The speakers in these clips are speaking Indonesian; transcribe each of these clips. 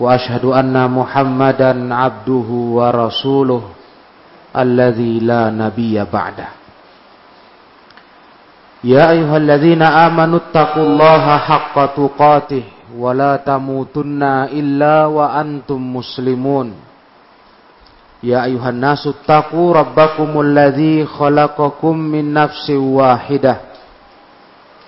وأشهد أن محمدا عبده ورسوله الذي لا نبي بعده يا أيها الذين آمنوا اتقوا الله حق تقاته ولا تموتن إلا وأنتم مسلمون يا أيها الناس اتقوا ربكم الذي خلقكم من نفس واحدة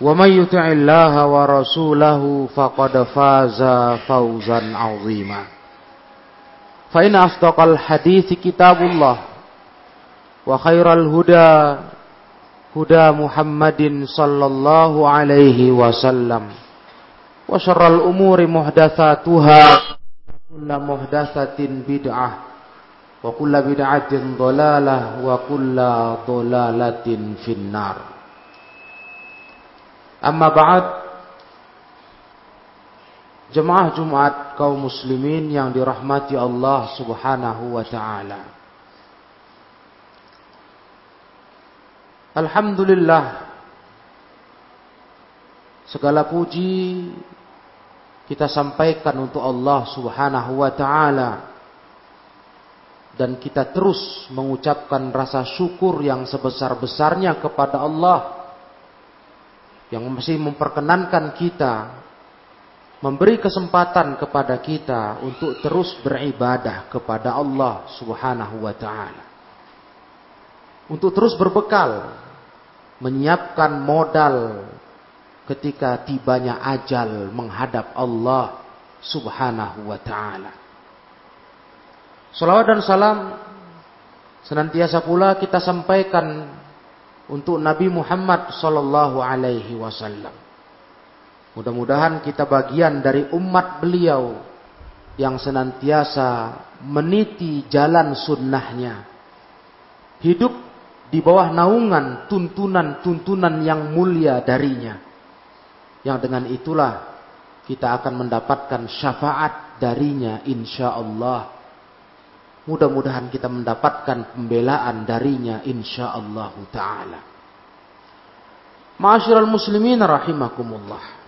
ومن يطع الله ورسوله فقد فاز فوزا عظيما فإن أصدق الحديث كتاب الله وخير الهدى هدى محمد صلى الله عليه وسلم وشر الأمور محدثاتها كل محدثة بدعة وكل بدعة ضلالة وكل ضلالة في النار Amma ba'd Jemaah Jumat kaum muslimin yang dirahmati Allah Subhanahu wa taala. Alhamdulillah segala puji kita sampaikan untuk Allah Subhanahu wa taala dan kita terus mengucapkan rasa syukur yang sebesar-besarnya kepada Allah yang masih memperkenankan kita memberi kesempatan kepada kita untuk terus beribadah kepada Allah Subhanahu wa taala. Untuk terus berbekal menyiapkan modal ketika tibanya ajal menghadap Allah Subhanahu wa taala. Salawat dan salam senantiasa pula kita sampaikan untuk Nabi Muhammad sallallahu alaihi wasallam. Mudah-mudahan kita bagian dari umat beliau yang senantiasa meniti jalan sunnahnya. Hidup di bawah naungan tuntunan-tuntunan yang mulia darinya. Yang dengan itulah kita akan mendapatkan syafaat darinya insya Allah. Mudah-mudahan kita mendapatkan pembelaan darinya insya Allah taala. Ma'asyiral muslimin rahimakumullah.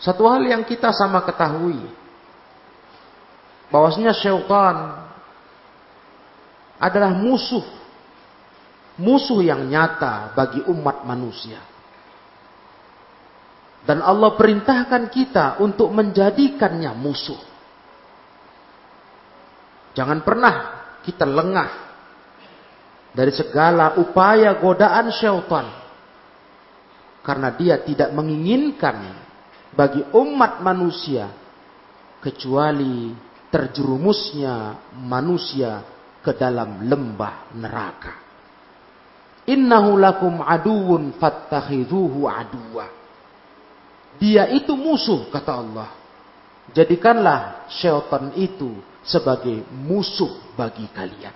Satu hal yang kita sama ketahui bahwasanya syaitan adalah musuh musuh yang nyata bagi umat manusia. Dan Allah perintahkan kita untuk menjadikannya musuh. Jangan pernah kita lengah dari segala upaya godaan syaitan. Karena dia tidak menginginkan bagi umat manusia kecuali terjerumusnya manusia ke dalam lembah neraka. Innahu lakum aduun fattakhidhuhu aduwa. Dia itu musuh kata Allah. Jadikanlah syaitan itu sebagai musuh bagi kalian.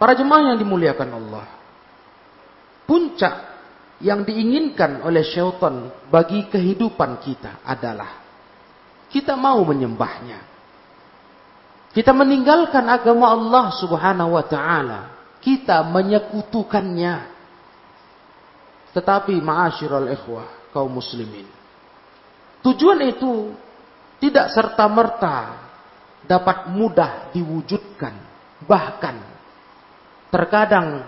Para jemaah yang dimuliakan Allah. Puncak yang diinginkan oleh syaitan bagi kehidupan kita adalah kita mau menyembahnya. Kita meninggalkan agama Allah Subhanahu wa taala. Kita menyekutukannya. Tetapi ma'asyiral ikhwah kaum muslimin. Tujuan itu tidak serta-merta dapat mudah diwujudkan. Bahkan terkadang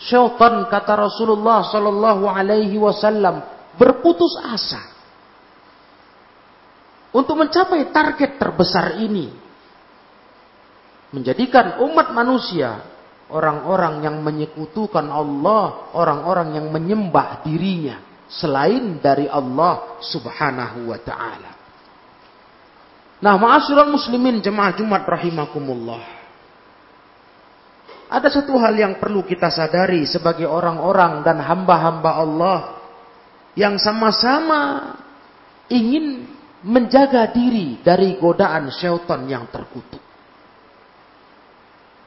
syaitan kata Rasulullah sallallahu alaihi wasallam berputus asa untuk mencapai target terbesar ini menjadikan umat manusia orang-orang yang menyekutukan Allah, orang-orang yang menyembah dirinya selain dari Allah Subhanahu wa taala. Nah, ma'asyiral muslimin jemaah Jumat rahimakumullah. Ada satu hal yang perlu kita sadari sebagai orang-orang dan hamba-hamba Allah yang sama-sama ingin menjaga diri dari godaan syaitan yang terkutuk.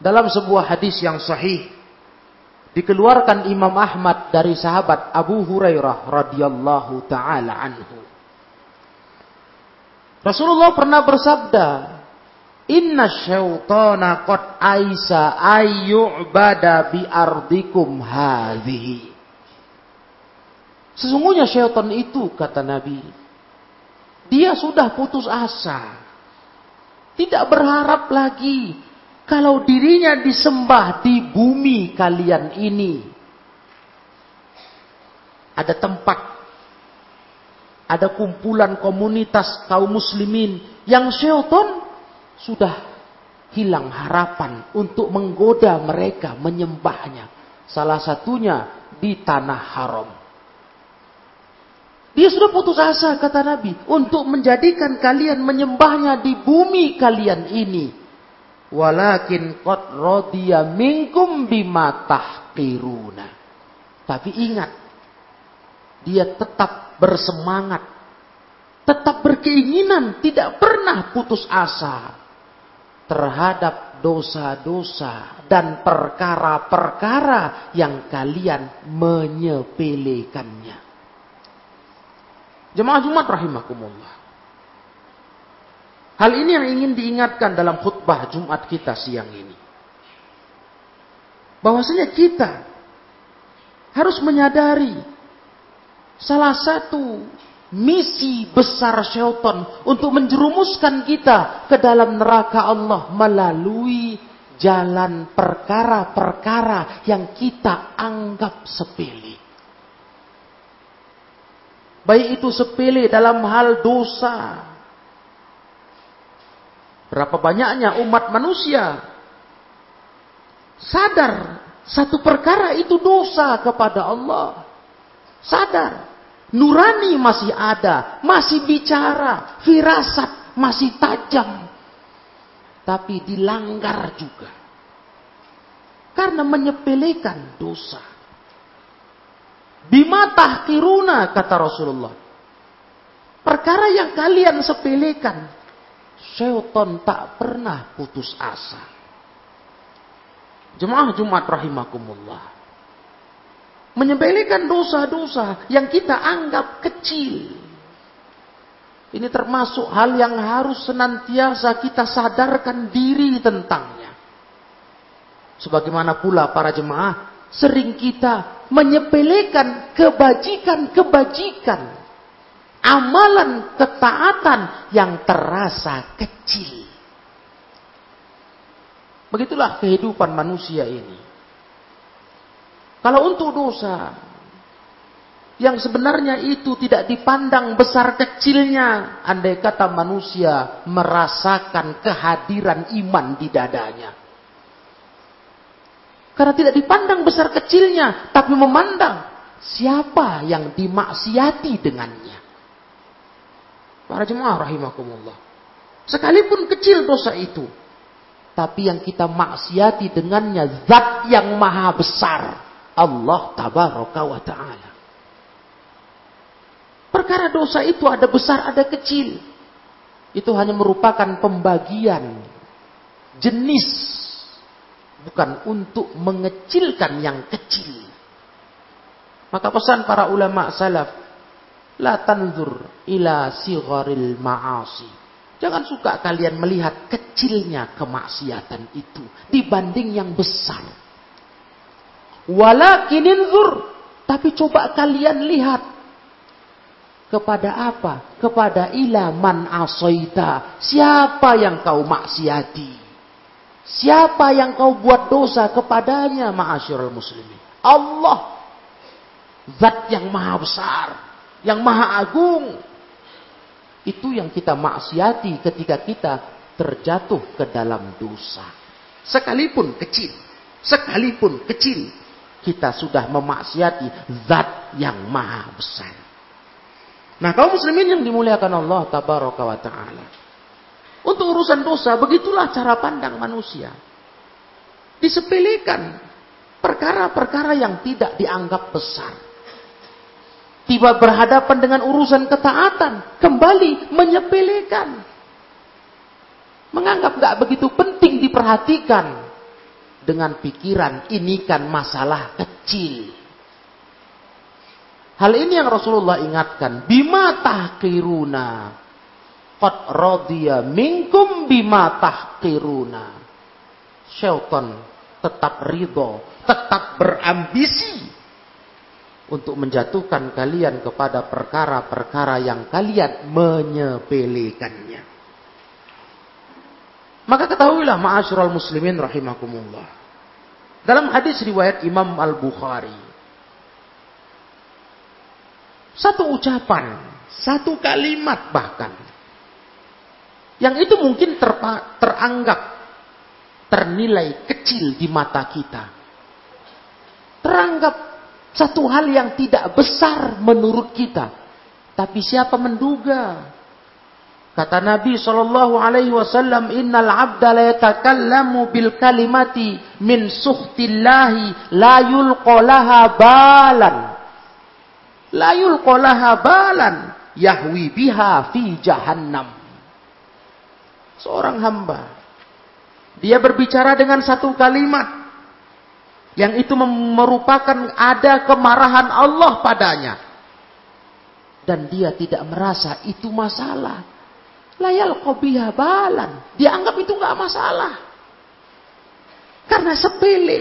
Dalam sebuah hadis yang sahih dikeluarkan Imam Ahmad dari sahabat Abu Hurairah radhiyallahu taala anhu. Rasulullah pernah bersabda, "Inna syaitana qad aisa ayyubada bi ardikum hadhihi." Sesungguhnya syaitan itu kata Nabi, dia sudah putus asa. Tidak berharap lagi kalau dirinya disembah di bumi kalian ini. Ada tempat. Ada kumpulan komunitas kaum muslimin. Yang syaitan sudah hilang harapan untuk menggoda mereka menyembahnya. Salah satunya di tanah haram. Dia sudah putus asa kata Nabi untuk menjadikan kalian menyembahnya di bumi kalian ini walakin qad radiya minkum bima tahqiruna. Tapi ingat, dia tetap bersemangat, tetap berkeinginan, tidak pernah putus asa terhadap dosa-dosa dan perkara-perkara yang kalian menyepelekannya. Jemaah Jumat rahimakumullah. Hal ini yang ingin diingatkan dalam khutbah Jumat kita siang ini. Bahwasanya kita harus menyadari salah satu misi besar syaitan untuk menjerumuskan kita ke dalam neraka Allah melalui jalan perkara-perkara yang kita anggap sepele. Baik itu sepele dalam hal dosa, Berapa banyaknya umat manusia sadar satu perkara itu dosa kepada Allah. Sadar. Nurani masih ada, masih bicara, firasat masih tajam. Tapi dilanggar juga. Karena menyepelekan dosa. Bima tahkiruna kata Rasulullah. Perkara yang kalian sepelekan Syaitan tak pernah putus asa. Jemaah Jumat rahimakumullah. Menyembelihkan dosa-dosa yang kita anggap kecil. Ini termasuk hal yang harus senantiasa kita sadarkan diri tentangnya. Sebagaimana pula para jemaah sering kita menyepelekan kebajikan-kebajikan amalan ketaatan yang terasa kecil. Begitulah kehidupan manusia ini. Kalau untuk dosa yang sebenarnya itu tidak dipandang besar kecilnya, andai kata manusia merasakan kehadiran iman di dadanya. Karena tidak dipandang besar kecilnya, tapi memandang siapa yang dimaksiati dengannya. Para jemaah rahimakumullah. Sekalipun kecil dosa itu. Tapi yang kita maksiati dengannya zat yang maha besar. Allah tabaraka wa ta'ala. Perkara dosa itu ada besar ada kecil. Itu hanya merupakan pembagian jenis. Bukan untuk mengecilkan yang kecil. Maka pesan para ulama salaf La tanzur ila sigharil ma'asi. Jangan suka kalian melihat kecilnya kemaksiatan itu dibanding yang besar. Walakin inzur, tapi coba kalian lihat kepada apa? Kepada ila man asoita. Siapa yang kau maksiati? Siapa yang kau buat dosa kepadanya ma'asyirul muslimin? Allah. Zat yang maha besar yang maha agung. Itu yang kita maksiati ketika kita terjatuh ke dalam dosa. Sekalipun kecil. Sekalipun kecil. Kita sudah memaksiati zat yang maha besar. Nah kaum muslimin yang dimuliakan Allah tabaraka wa ta'ala. Untuk urusan dosa, begitulah cara pandang manusia. Disepelekan perkara-perkara yang tidak dianggap besar. Tiba berhadapan dengan urusan ketaatan, kembali menyepelekan. Menganggap gak begitu penting diperhatikan. Dengan pikiran ini kan masalah kecil. Hal ini yang Rasulullah ingatkan. Bima tahkiruna. Qad radiya minkum bima tahkiruna. Syaitan tetap ridho, tetap berambisi untuk menjatuhkan kalian kepada perkara-perkara yang kalian menyepelekannya. Maka ketahuilah ma'asyiral muslimin rahimakumullah. Dalam hadis riwayat Imam Al-Bukhari. Satu ucapan, satu kalimat bahkan. Yang itu mungkin terpa, teranggap ternilai kecil di mata kita. Teranggap satu hal yang tidak besar menurut kita. Tapi siapa menduga Kata Nabi sallallahu alaihi wasallam, "Innal 'abda la yatakallamu bil kalimati min suhtillahi la yulqalaha balan." La yulqalaha balan yahwi biha fi jahannam. Seorang hamba dia berbicara dengan satu kalimat yang itu merupakan ada kemarahan Allah padanya. Dan dia tidak merasa itu masalah. Layal kobiha balan. Dia anggap itu nggak masalah. Karena sepele.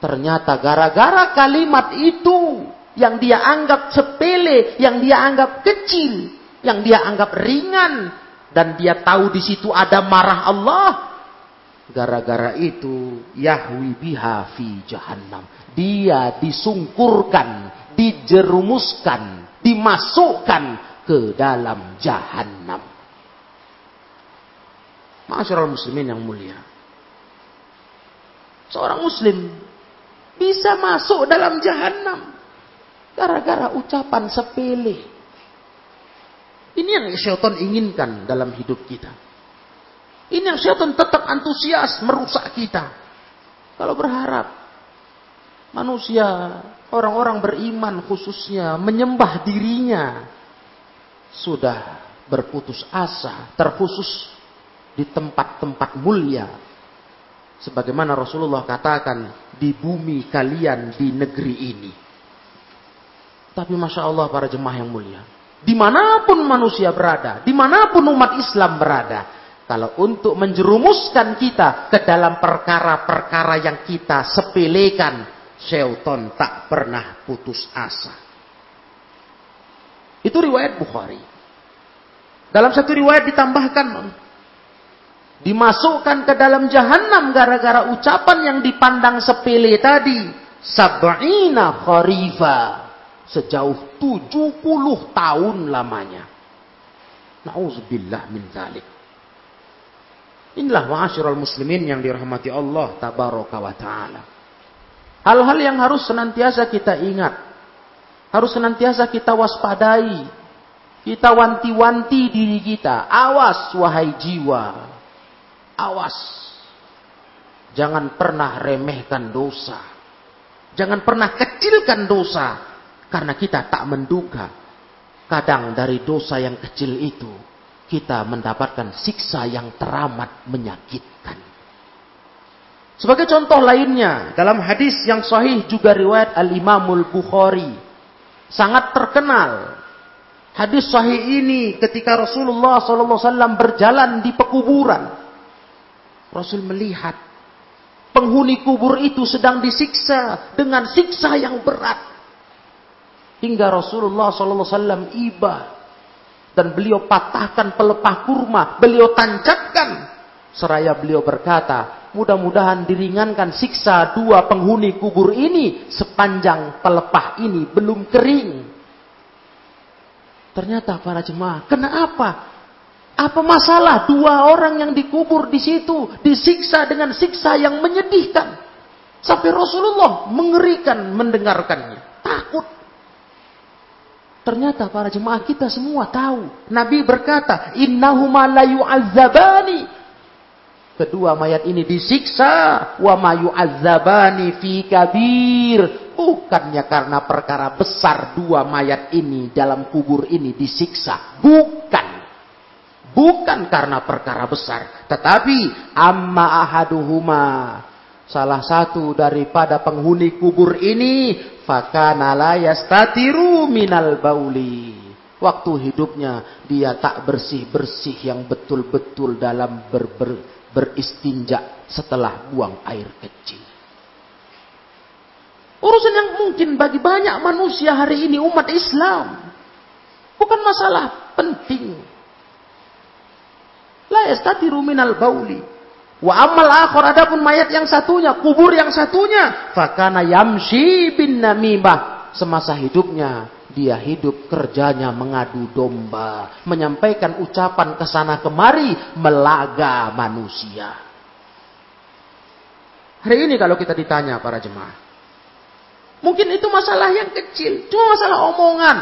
Ternyata gara-gara kalimat itu yang dia anggap sepele, yang dia anggap kecil, yang dia anggap ringan dan dia tahu di situ ada marah Allah. Gara-gara itu Yahwi biha fi jahannam. Dia disungkurkan, dijerumuskan, dimasukkan ke dalam jahanam. Masyarakat muslimin yang mulia. Seorang muslim bisa masuk dalam jahanam gara-gara ucapan sepele. Ini yang syaitan inginkan dalam hidup kita. Ini yang syaitan tetap antusias merusak kita. Kalau berharap manusia, orang-orang beriman khususnya menyembah dirinya sudah berputus asa, terkhusus di tempat-tempat mulia. Sebagaimana Rasulullah katakan di bumi kalian di negeri ini. Tapi Masya Allah para jemaah yang mulia. Di mana pun manusia berada, di mana pun umat Islam berada. Kalau untuk menjerumuskan kita ke dalam perkara-perkara yang kita sepelekan. Syaitan tak pernah putus asa. Itu riwayat Bukhari. Dalam satu riwayat ditambahkan dimasukkan ke dalam jahanam gara-gara ucapan yang dipandang sepele tadi. Sab'ina kharifa. Sejauh 70 tahun lamanya. Na'udzubillah min zalik. Inilah ma'asyiral muslimin yang dirahmati Allah tabaraka wa ta'ala. Hal-hal yang harus senantiasa kita ingat. Harus senantiasa kita waspadai. Kita wanti-wanti diri kita. Awas wahai jiwa. Awas. Jangan pernah remehkan dosa. Jangan pernah kecilkan dosa. Karena kita tak menduga. Kadang dari dosa yang kecil itu. Kita mendapatkan siksa yang teramat menyakitkan. Sebagai contoh lainnya. Dalam hadis yang sahih juga riwayat Al-Imamul Bukhari. Sangat terkenal. Hadis sahih ini ketika Rasulullah SAW berjalan di pekuburan. Rasul melihat penghuni kubur itu sedang disiksa dengan siksa yang berat. Hingga Rasulullah SAW iba dan beliau patahkan pelepah kurma, beliau tancapkan. Seraya beliau berkata, mudah-mudahan diringankan siksa dua penghuni kubur ini sepanjang pelepah ini belum kering. Ternyata para jemaah, kenapa? Apa masalah dua orang yang dikubur di situ disiksa dengan siksa yang menyedihkan? Sampai Rasulullah mengerikan mendengarkannya. Takut. Ternyata para jemaah kita semua tahu. Nabi berkata, Innahuma la yu'azzabani. Kedua mayat ini disiksa. Wa ma yu'azzabani fi kabir. Bukannya karena perkara besar dua mayat ini dalam kubur ini disiksa. Bukan. Bukan karena perkara besar. Tetapi amma ahaduhuma. Salah satu daripada penghuni kubur ini fakana la yastatiru minal bauli. Waktu hidupnya dia tak bersih-bersih yang betul-betul dalam ber, ber, beristinja setelah buang air kecil. Urusan yang mungkin bagi banyak manusia hari ini umat Islam. Bukan masalah penting yastatiru minal bauli Wa amal akhor adapun mayat yang satunya, kubur yang satunya, fakana yamshi bin namimah. Semasa hidupnya dia hidup kerjanya mengadu domba, menyampaikan ucapan ke sana kemari, melaga manusia. Hari ini kalau kita ditanya para jemaah, mungkin itu masalah yang kecil, cuma masalah omongan.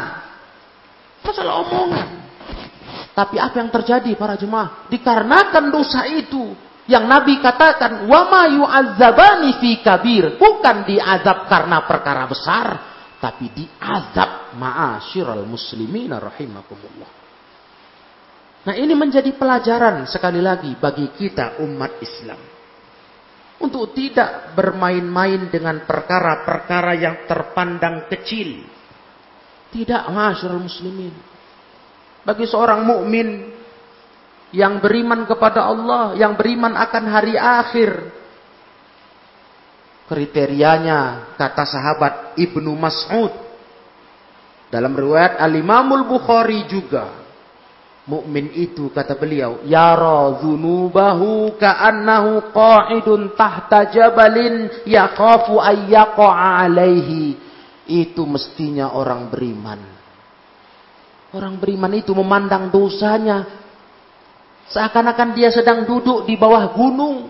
Masalah omongan. Tapi apa yang terjadi para jemaah? Dikarenakan dosa itu, yang Nabi katakan, "Wa yu'azzabani fi kabir." Bukan diazab karena perkara besar, tapi diazab ma'asyiral muslimina rahimakumullah. Nah, ini menjadi pelajaran sekali lagi bagi kita umat Islam. Untuk tidak bermain-main dengan perkara-perkara yang terpandang kecil. Tidak, ma'asyiral muslimin. Bagi seorang mukmin yang beriman kepada Allah, yang beriman akan hari akhir. Kriterianya kata sahabat Ibnu Mas'ud dalam riwayat Al-Imamul Bukhari juga mukmin itu kata beliau yara dzunubahu ka'annahu qa'idun tahta jabalin yakhafu ayyaqa alaihi itu mestinya orang beriman orang beriman itu memandang dosanya Seakan-akan dia sedang duduk di bawah gunung.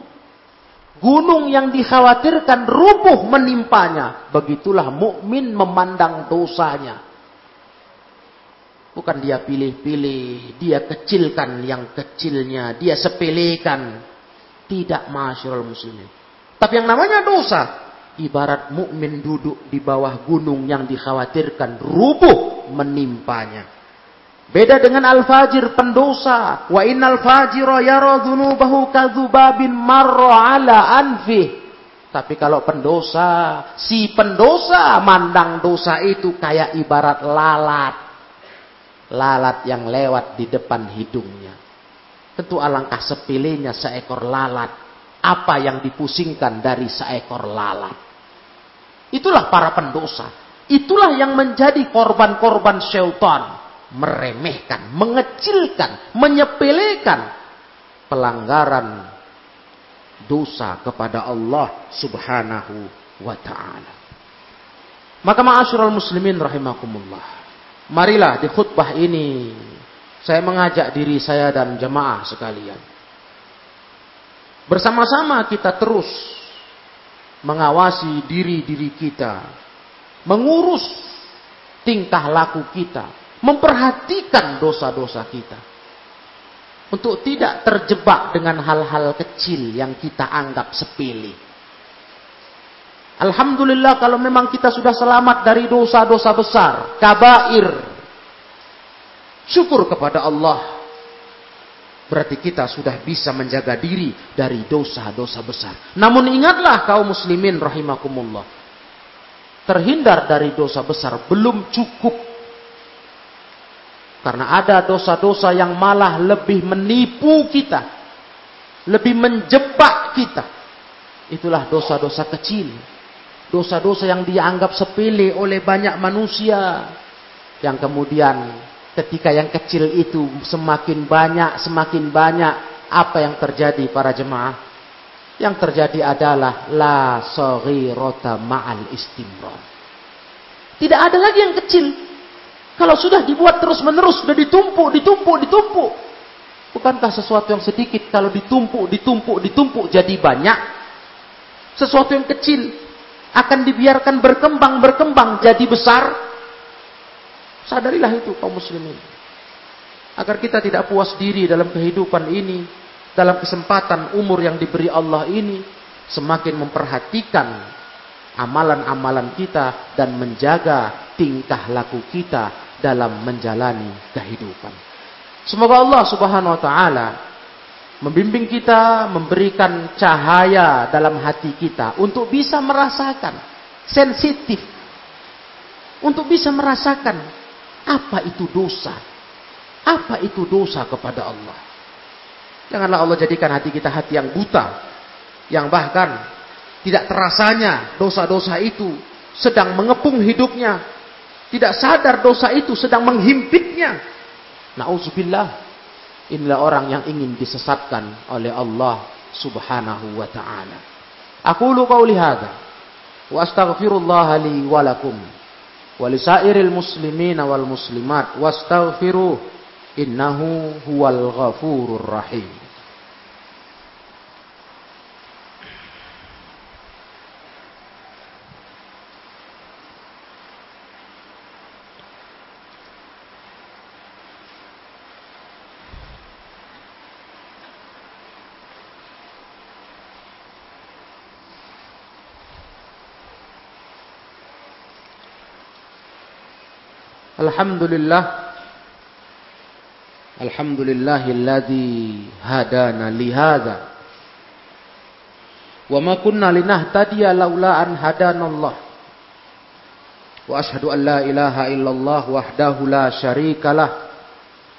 Gunung yang dikhawatirkan rubuh menimpanya. Begitulah mukmin memandang dosanya. Bukan dia pilih-pilih, dia kecilkan yang kecilnya, dia sepelekan. Tidak masyarakat muslimin. Tapi yang namanya dosa, ibarat mukmin duduk di bawah gunung yang dikhawatirkan rubuh menimpanya. Beda dengan al-fajir pendosa. Wa innal fajira yara dzunubahu kadzubabin marra ala anfi. Tapi kalau pendosa, si pendosa mandang dosa itu kayak ibarat lalat. Lalat yang lewat di depan hidungnya. Tentu alangkah sepilihnya seekor lalat. Apa yang dipusingkan dari seekor lalat. Itulah para pendosa. Itulah yang menjadi korban-korban syaitan meremehkan, mengecilkan, menyepelekan pelanggaran dosa kepada Allah Subhanahu wa taala. Maka ma'asyiral muslimin rahimakumullah. Marilah di khutbah ini saya mengajak diri saya dan jemaah sekalian. Bersama-sama kita terus mengawasi diri-diri kita, mengurus tingkah laku kita, memperhatikan dosa-dosa kita. Untuk tidak terjebak dengan hal-hal kecil yang kita anggap sepele. Alhamdulillah kalau memang kita sudah selamat dari dosa-dosa besar, kabair. Syukur kepada Allah. Berarti kita sudah bisa menjaga diri dari dosa-dosa besar. Namun ingatlah kaum muslimin rahimakumullah. Terhindar dari dosa besar belum cukup karena ada dosa-dosa yang malah lebih menipu kita. Lebih menjebak kita. Itulah dosa-dosa kecil. Dosa-dosa yang dianggap sepele oleh banyak manusia. Yang kemudian ketika yang kecil itu semakin banyak, semakin banyak. Apa yang terjadi para jemaah? Yang terjadi adalah la rota ma'al istimrar. Tidak ada lagi yang kecil kalau sudah dibuat terus menerus, sudah ditumpuk, ditumpuk, ditumpuk. Bukankah sesuatu yang sedikit kalau ditumpuk, ditumpuk, ditumpuk jadi banyak? Sesuatu yang kecil akan dibiarkan berkembang, berkembang jadi besar. Sadarilah itu kaum muslimin. Agar kita tidak puas diri dalam kehidupan ini, dalam kesempatan umur yang diberi Allah ini, semakin memperhatikan amalan-amalan kita dan menjaga tingkah laku kita dalam menjalani kehidupan. Semoga Allah Subhanahu wa taala membimbing kita, memberikan cahaya dalam hati kita untuk bisa merasakan sensitif untuk bisa merasakan apa itu dosa. Apa itu dosa kepada Allah. Janganlah Allah jadikan hati kita hati yang buta. Yang bahkan tidak terasanya dosa-dosa itu sedang mengepung hidupnya. Tidak sadar dosa itu sedang menghimpitnya. Nauzubillah. Inilah orang yang ingin disesatkan oleh Allah Subhanahu wa taala. Aku lu qauli hadza wa astaghfirullah li wa lakum wa lisairil muslimin wal muslimat wastaghfiruh innahu huwal ghafurur rahim. Alhamdulillah. Alhamdulillahilladzi hadana lihada wa ma laula an hadanallah. Wa ashhadu an la ilaha illallah wahdahu la syarikalah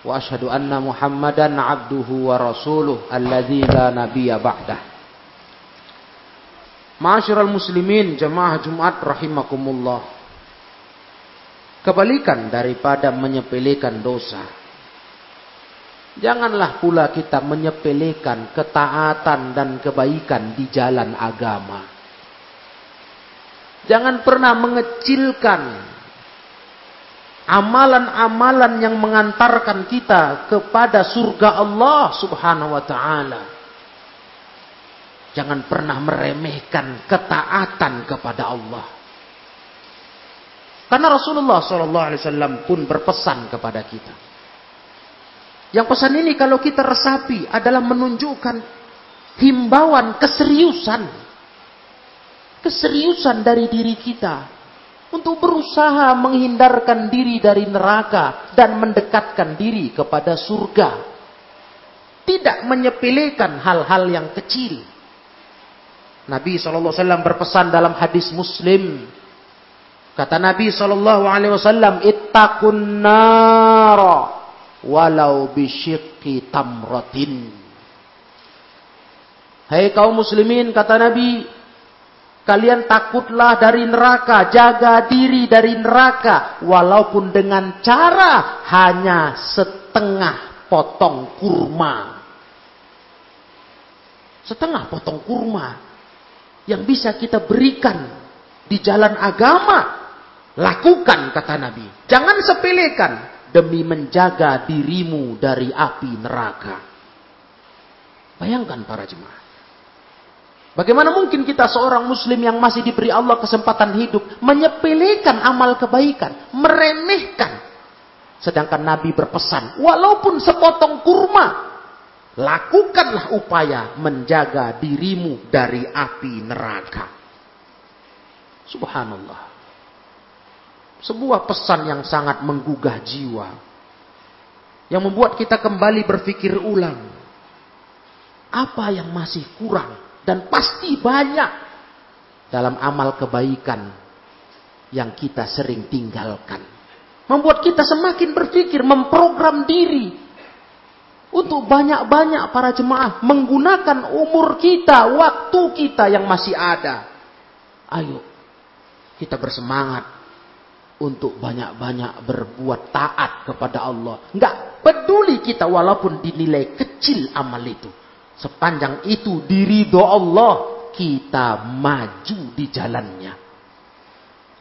wa ashhadu anna muhammadan abduhu wa rasuluh alladzi la nabiyya ba'dah. Ma'asyiral muslimin jamaah Jumat rahimakumullah Kebalikan daripada menyepelekan dosa. Janganlah pula kita menyepelekan ketaatan dan kebaikan di jalan agama. Jangan pernah mengecilkan amalan-amalan yang mengantarkan kita kepada surga Allah Subhanahu wa taala. Jangan pernah meremehkan ketaatan kepada Allah. Karena Rasulullah SAW pun berpesan kepada kita. Yang pesan ini kalau kita resapi adalah menunjukkan himbauan keseriusan. Keseriusan dari diri kita. Untuk berusaha menghindarkan diri dari neraka dan mendekatkan diri kepada surga. Tidak menyepelekan hal-hal yang kecil. Nabi SAW berpesan dalam hadis muslim Kata Nabi sallallahu alaihi wasallam, "Ittaqun nara walau bisyikki tamratin." Hai kaum muslimin, kata Nabi, kalian takutlah dari neraka, jaga diri dari neraka walaupun dengan cara hanya setengah potong kurma. Setengah potong kurma yang bisa kita berikan di jalan agama Lakukan kata Nabi. Jangan sepelekan demi menjaga dirimu dari api neraka. Bayangkan para jemaah. Bagaimana mungkin kita seorang muslim yang masih diberi Allah kesempatan hidup menyepelekan amal kebaikan, meremehkan. Sedangkan Nabi berpesan, walaupun sepotong kurma, lakukanlah upaya menjaga dirimu dari api neraka. Subhanallah. Sebuah pesan yang sangat menggugah jiwa. Yang membuat kita kembali berpikir ulang. Apa yang masih kurang dan pasti banyak dalam amal kebaikan yang kita sering tinggalkan. Membuat kita semakin berpikir, memprogram diri untuk banyak-banyak para jemaah menggunakan umur kita, waktu kita yang masih ada. Ayo, kita bersemangat untuk banyak-banyak berbuat taat kepada Allah. Enggak peduli kita walaupun dinilai kecil amal itu. Sepanjang itu diridho Allah, kita maju di jalannya.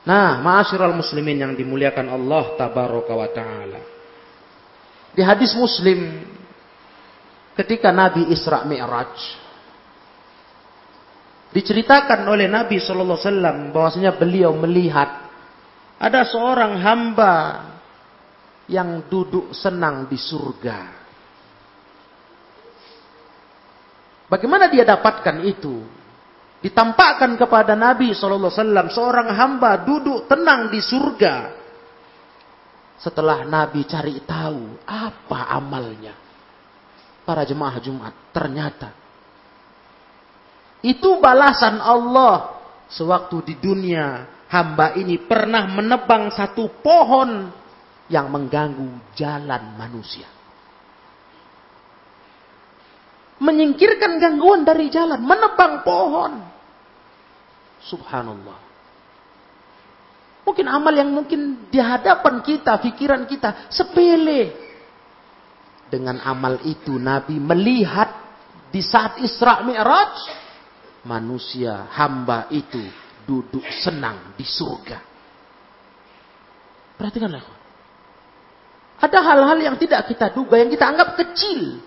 Nah, ma'asyiral muslimin yang dimuliakan Allah tabaraka wa taala. Di hadis Muslim ketika Nabi Isra Mi'raj diceritakan oleh Nabi sallallahu alaihi wasallam bahwasanya beliau melihat ada seorang hamba yang duduk senang di surga. Bagaimana dia dapatkan itu? Ditampakkan kepada Nabi wasallam seorang hamba duduk tenang di surga. Setelah Nabi cari tahu apa amalnya. Para jemaah Jumat ternyata itu balasan Allah sewaktu di dunia hamba ini pernah menebang satu pohon yang mengganggu jalan manusia. Menyingkirkan gangguan dari jalan, menebang pohon. Subhanallah. Mungkin amal yang mungkin di hadapan kita, pikiran kita sepele. Dengan amal itu Nabi melihat di saat Isra Mi'raj manusia hamba itu duduk senang di surga. Perhatikanlah. Ada hal-hal yang tidak kita duga, yang kita anggap kecil.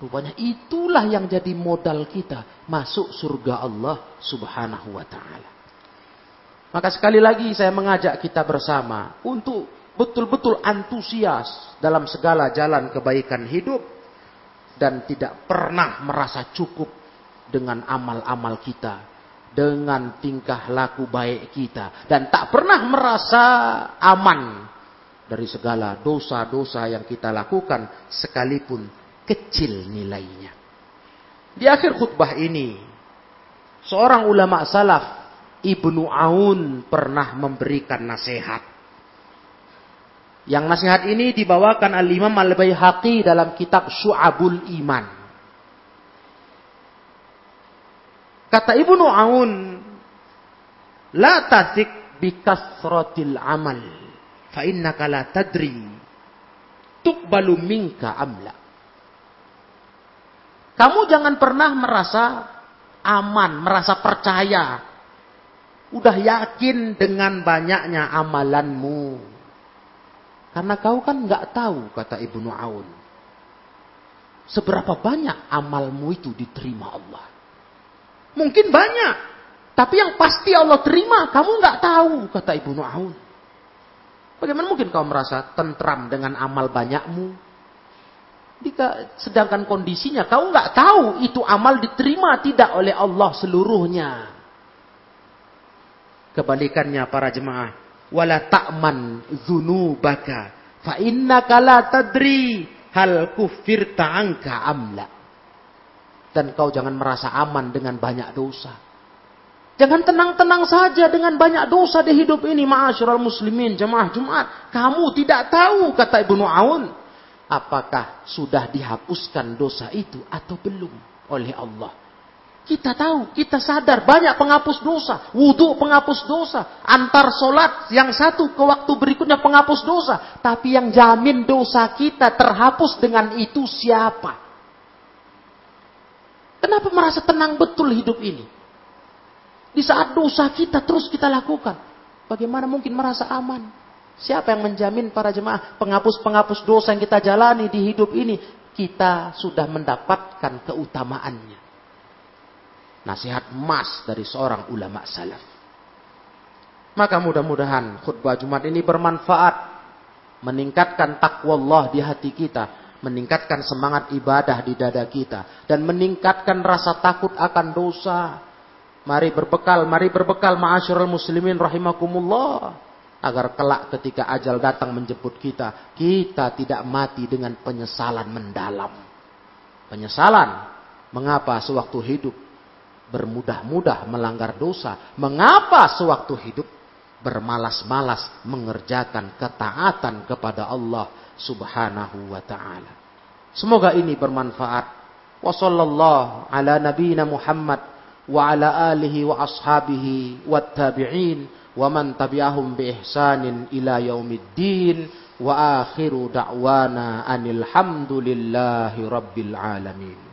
Rupanya itulah yang jadi modal kita masuk surga Allah subhanahu wa ta'ala. Maka sekali lagi saya mengajak kita bersama untuk betul-betul antusias dalam segala jalan kebaikan hidup dan tidak pernah merasa cukup dengan amal-amal kita, dengan tingkah laku baik kita, dan tak pernah merasa aman dari segala dosa-dosa yang kita lakukan, sekalipun kecil nilainya. Di akhir khutbah ini, seorang ulama salaf, Ibnu Aun pernah memberikan nasihat. Yang nasihat ini dibawakan Al-Imam Al-Baihaqi dalam kitab Syu'abul Iman. Kata Ibnu Aun, la tasik bikasratil amal, fa innaka la tadri tuqbalu minka amla. Kamu jangan pernah merasa aman, merasa percaya. Udah yakin dengan banyaknya amalanmu. Karena kau kan nggak tahu, kata Ibnu Aun. Seberapa banyak amalmu itu diterima Allah. Mungkin banyak. Tapi yang pasti Allah terima, kamu nggak tahu, kata Ibu Nu'aun. Bagaimana mungkin kau merasa tentram dengan amal banyakmu? Jika sedangkan kondisinya kau nggak tahu itu amal diterima tidak oleh Allah seluruhnya. Kebalikannya para jemaah, wala ta'man dzunubaka fa innaka la tadri hal kufirta anka amla. Dan kau jangan merasa aman dengan banyak dosa. Jangan tenang-tenang saja dengan banyak dosa di hidup ini. Ma'asyiral muslimin, jemaah Jumat. Kamu tidak tahu, kata Ibnu Aun. Apakah sudah dihapuskan dosa itu atau belum oleh Allah. Kita tahu, kita sadar banyak penghapus dosa. Wudhu penghapus dosa. Antar solat yang satu ke waktu berikutnya penghapus dosa. Tapi yang jamin dosa kita terhapus dengan itu siapa? Kenapa merasa tenang betul hidup ini? Di saat dosa kita terus kita lakukan. Bagaimana mungkin merasa aman? Siapa yang menjamin para jemaah penghapus-penghapus dosa yang kita jalani di hidup ini? Kita sudah mendapatkan keutamaannya. Nasihat emas dari seorang ulama salaf. Maka mudah-mudahan khutbah Jumat ini bermanfaat. Meningkatkan takwa Allah di hati kita meningkatkan semangat ibadah di dada kita dan meningkatkan rasa takut akan dosa. Mari berbekal, mari berbekal ma'asyiral muslimin rahimakumullah agar kelak ketika ajal datang menjemput kita, kita tidak mati dengan penyesalan mendalam. Penyesalan mengapa sewaktu hidup bermudah-mudah melanggar dosa, mengapa sewaktu hidup bermalas-malas mengerjakan ketaatan kepada Allah subhanahu wa ta'ala. Semoga ini bermanfaat. Wa sallallahu ala nabiyina Muhammad wa ala alihi wa ashabihi wa tabi'in wa man tabi'ahum bi ihsanin ila yaumiddin wa akhiru da'wana anil hamdulillahi rabbil alamin.